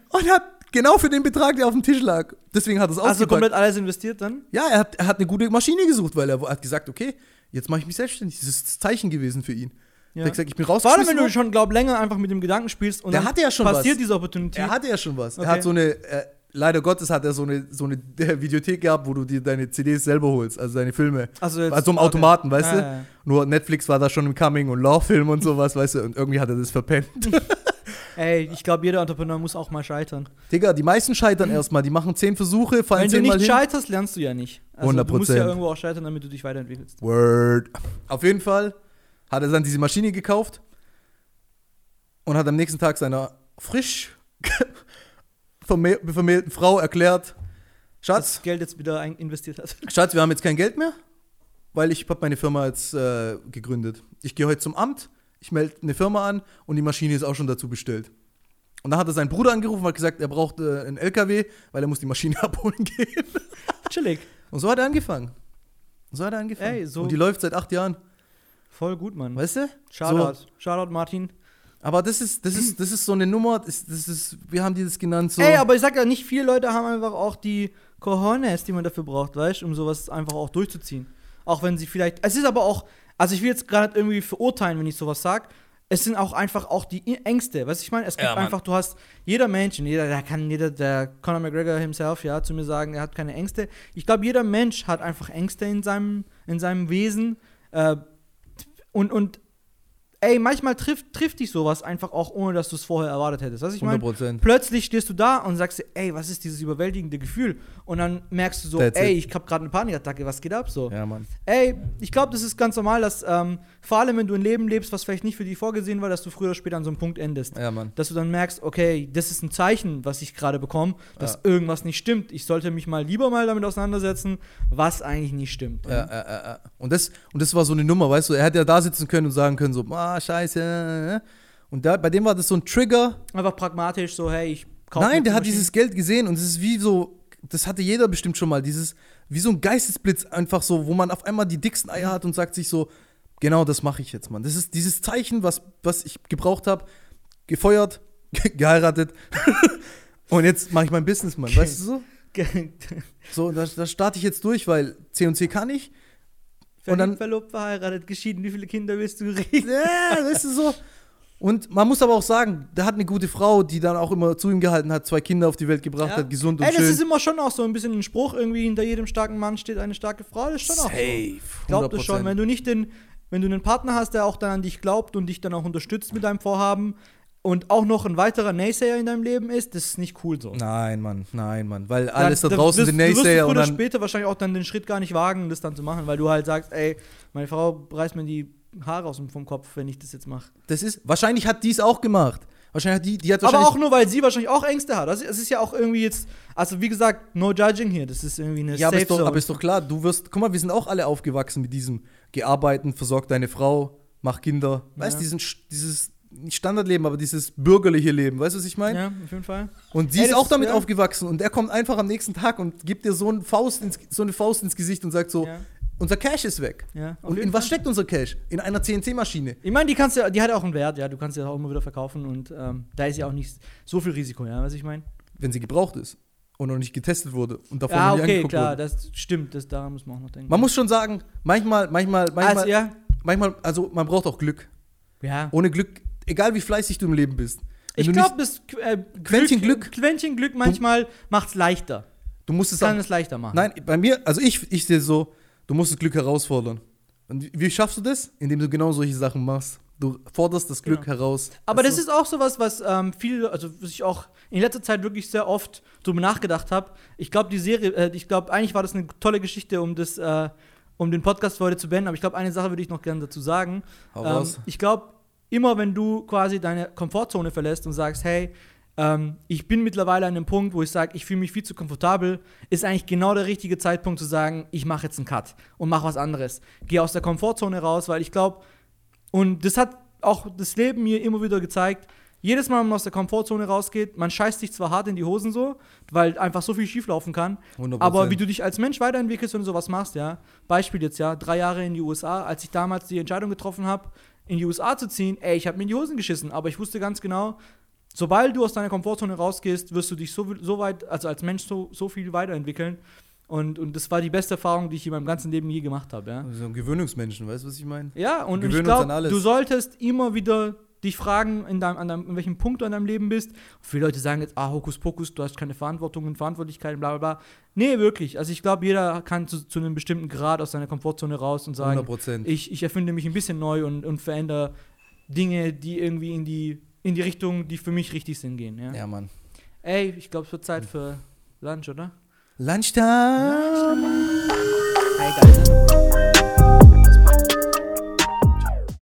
und hat genau für den Betrag, der auf dem Tisch lag. Deswegen hat er es Also ausgepackt. komplett alles investiert dann? Ja, er hat, er hat eine gute Maschine gesucht, weil er hat gesagt, okay, jetzt mache ich mich selbstständig. Das ist das Zeichen gewesen für ihn. Ja. Er hat gesagt, ich bin Vor allem, rausgeschmissen wenn du schon, glaub, länger einfach mit dem Gedanken spielst und Der dann hatte ja schon passiert was. diese Opportunity. Er hatte ja schon was. Okay. Er hat so eine, äh, leider Gottes hat er so eine, so eine [LAUGHS] Videothek gehabt, wo du dir deine CDs selber holst, also deine Filme. also, jetzt, Also im okay. Automaten, weißt Ja, du? ja, ja. Nur Netflix war da schon im Coming und Law-Film und sowas, weißt du? Und irgendwie hat er das verpennt. [LAUGHS] [LAUGHS] Ey, ich glaube, jeder Entrepreneur muss auch mal scheitern. Digga, die meisten scheitern erstmal. Die machen zehn Versuche, fallen Wenn du zehnmal nicht hin. scheiterst, lernst du ja nicht. Also, Du musst 100%. ja irgendwo auch scheitern, damit du dich weiterentwickelst. Word. Auf jeden Fall hat er dann diese Maschine gekauft und hat am nächsten Tag seiner frisch [LAUGHS] vermäh vermählten Frau erklärt, Schatz, Das Geld jetzt wieder investiert hat. [LAUGHS] Schatz, wir haben jetzt kein Geld mehr, weil ich habe meine Firma jetzt äh, gegründet. Ich gehe heute zum Amt, ich melde eine Firma an und die Maschine ist auch schon dazu bestellt. Und dann hat er seinen Bruder angerufen und hat gesagt, er braucht äh, einen LKW, weil er muss die Maschine [LAUGHS] abholen gehen. Chillig. Und so hat er angefangen. So hat er angefangen. Ey, so- Und die läuft seit acht Jahren. Voll gut, Mann. Weißt du? Shoutout. Shoutout, Martin. Aber das ist, das ist, das ist so eine Nummer, das, das ist, wir haben die das genannt so. Ey, aber ich sag ja, nicht viele Leute haben einfach auch die Cojones, die man dafür braucht, weißt du, um sowas einfach auch durchzuziehen. Auch wenn sie vielleicht. Es ist aber auch. Also, ich will jetzt gerade irgendwie verurteilen, wenn ich sowas sag. Es sind auch einfach auch die Ängste. Weißt du, ich meine, es gibt Ja, einfach, du hast jeder Mensch, jeder, der kann jeder, der Conor McGregor himself, ja, zu mir sagen, er hat keine Ängste. Ich glaube, jeder Mensch hat einfach Ängste in seinem, in seinem Wesen. Äh, und, und ey, manchmal trifft, trifft dich sowas einfach auch, ohne dass du es vorher erwartet hättest. Was ich meine? 100%. Plötzlich stehst du da und sagst ey, was ist dieses überwältigende Gefühl? Und dann merkst du so, That's ey, it. ich hab gerade eine Panikattacke, was geht ab so? Ja, Mann. Ey, ich glaube, das ist ganz normal, dass ähm, vor allem, wenn du ein Leben lebst, was vielleicht nicht für dich vorgesehen war, dass du früher oder später an so einem Punkt endest. Ja, Mann. Dass du dann merkst, okay, das ist ein Zeichen, was ich gerade bekomme, dass Ja. irgendwas nicht stimmt. Ich sollte mich mal lieber mal damit auseinandersetzen, was eigentlich nicht stimmt. Ja, ja, ja, ja. Und, das, und das war so eine Nummer, weißt du, er hätte ja da sitzen können und sagen können, so, ah, scheiße. äh, äh. Und da, bei dem war das so ein Trigger. Einfach pragmatisch, so, hey, ich kaufe Nein, der hat dieses Geld gesehen und es ist wie so, das hatte jeder bestimmt schon mal, dieses, wie so ein Geistesblitz einfach so, wo man auf einmal die dicksten Eier hat und sagt sich so, genau das mache ich jetzt, Mann. Das ist dieses Zeichen, was, was ich gebraucht habe, gefeuert, [LAUGHS] geheiratet [LAUGHS] und jetzt mache ich mein Business, Mann. Weißt du so? [LAUGHS] So, da, da starte ich jetzt durch, weil C&C kann ich. Und dann- verlobt, verheiratet, geschieden, wie viele Kinder willst du kriegen? Ja, weißt du so. Und man muss aber auch sagen, der hat eine gute Frau, die dann auch immer zu ihm gehalten hat, zwei Kinder auf die Welt gebracht Ja. hat, gesund und Ey, das schön. ist immer schon auch so ein bisschen ein Spruch, irgendwie hinter jedem starken Mann steht eine starke Frau, das ist schon auch so. Ich glaube das schon, 100%. wenn du nicht den, wenn du einen Partner hast, der auch dann an dich glaubt und dich dann auch unterstützt mit deinem Vorhaben und auch noch ein weiterer Naysayer in deinem Leben ist, das ist nicht cool so. Nein, Mann, nein, Mann. Weil Dann- alles da dann draußen wirst- sind Du wirst Naysayer und dann. später wahrscheinlich auch dann den Schritt gar nicht wagen, das dann zu machen, weil du halt sagst, ey, meine Frau reißt mir die Haare aus dem vom Kopf, wenn ich das jetzt mache. Das ist. Wahrscheinlich hat die es auch gemacht. Wahrscheinlich hat die, die hat Aber wahrscheinlich. auch nur, weil sie wahrscheinlich auch Ängste hat. Das ist, das ist ja auch irgendwie jetzt, also wie gesagt, no judging hier. Das ist irgendwie eine ja, aber Safe ist, doch, Zone. aber ist doch klar, du wirst. Guck mal, wir sind auch alle aufgewachsen mit diesem Gearbeiten, versorg deine Frau, mach Kinder. Weißt du, Ja. diesen, dieses. Nicht Standardleben, aber dieses bürgerliche Leben. Weißt du, was ich meine? ja, auf jeden Fall. Und sie Ey, ist auch damit ja. aufgewachsen und er kommt einfach am nächsten Tag und gibt dir so, Faust ins, so eine Faust ins Gesicht und sagt so, Ja. unser Cash ist weg. Ja, und in was Fall. steckt unser Cash? In einer CNC-Maschine. Ich meine, die kannst ja, die hat auch einen Wert, ja. Du kannst sie auch immer wieder verkaufen und ähm, da ist ja auch nicht so viel Risiko, ja, was ich meine. Wenn sie gebraucht ist und noch nicht getestet wurde und davor Ja, nie okay, angeguckt klar, wurde. das stimmt, das, daran muss man auch noch denken. Man muss schon sagen, manchmal, manchmal, manchmal, also, ja, manchmal, also man braucht auch Glück. ja. Ohne Glück, egal wie fleißig du im Leben bist. Ich glaube, das äh, Quäntchen Glück. Quäntchen Glück manchmal macht es leichter. du musst es Kann es leichter machen. Nein, bei mir, also ich, ich sehe so, du musst das Glück herausfordern. Und wie, schaffst du das? Indem du genau solche Sachen machst. Du forderst das Glück Genau. heraus. Aber Weißt das ist auch sowas, was ähm, viel, also was ich auch in letzter Zeit wirklich sehr oft drüber nachgedacht habe. Ich glaube, die Serie, äh, ich glaube, eigentlich war das eine tolle Geschichte, um das, äh, um den Podcast für heute zu beenden. Aber ich glaube, eine Sache würde ich noch gerne dazu sagen. Hau Ähm, raus. ich glaube, immer wenn du quasi deine Komfortzone verlässt und sagst, hey, ähm, ich bin mittlerweile an einem Punkt, wo ich sage, ich fühle mich viel zu komfortabel, ist eigentlich genau der richtige Zeitpunkt zu sagen, ich mache jetzt einen Cut und mache was anderes. Gehe aus der Komfortzone raus, weil ich glaube, und das hat auch das Leben mir immer wieder gezeigt, jedes Mal, wenn man aus der Komfortzone rausgeht, man scheißt sich zwar hart in die Hosen so, weil einfach so viel schieflaufen kann, 100%. aber wie du dich als Mensch weiterentwickelst und sowas machst, ja. Beispiel jetzt, ja, drei Jahre in die USA, als ich damals die Entscheidung getroffen habe, in die USA zu ziehen, ey, ich habe mir in die Hosen geschissen, aber ich wusste ganz genau, sobald du aus deiner Komfortzone rausgehst, wirst du dich so, so weit, also als Mensch so, so viel weiterentwickeln. Und, und das war die beste Erfahrung, die ich in meinem ganzen Leben je gemacht habe, ja. So ein Gewöhnungsmenschen, weißt du, was ich meine? Ja, und, und ich glaube, du solltest immer wieder dich fragen, in, deinem, an, deinem, in welchem Punkt du in deinem Leben bist. Viele Leute sagen jetzt, ah, Hokuspokus, du hast keine Verantwortung und Verantwortlichkeiten, bla bla bla. Nee, wirklich. Also ich glaube, jeder kann zu, zu einem bestimmten Grad aus seiner Komfortzone raus und sagen, 100%. ich, ich erfinde mich ein bisschen neu und, und verändere Dinge, die irgendwie in die, in die Richtung, die für mich richtig sind, gehen. Ja? ja, Mann. Ey, ich glaube, es wird Zeit für Lunch, oder? Lunchtime!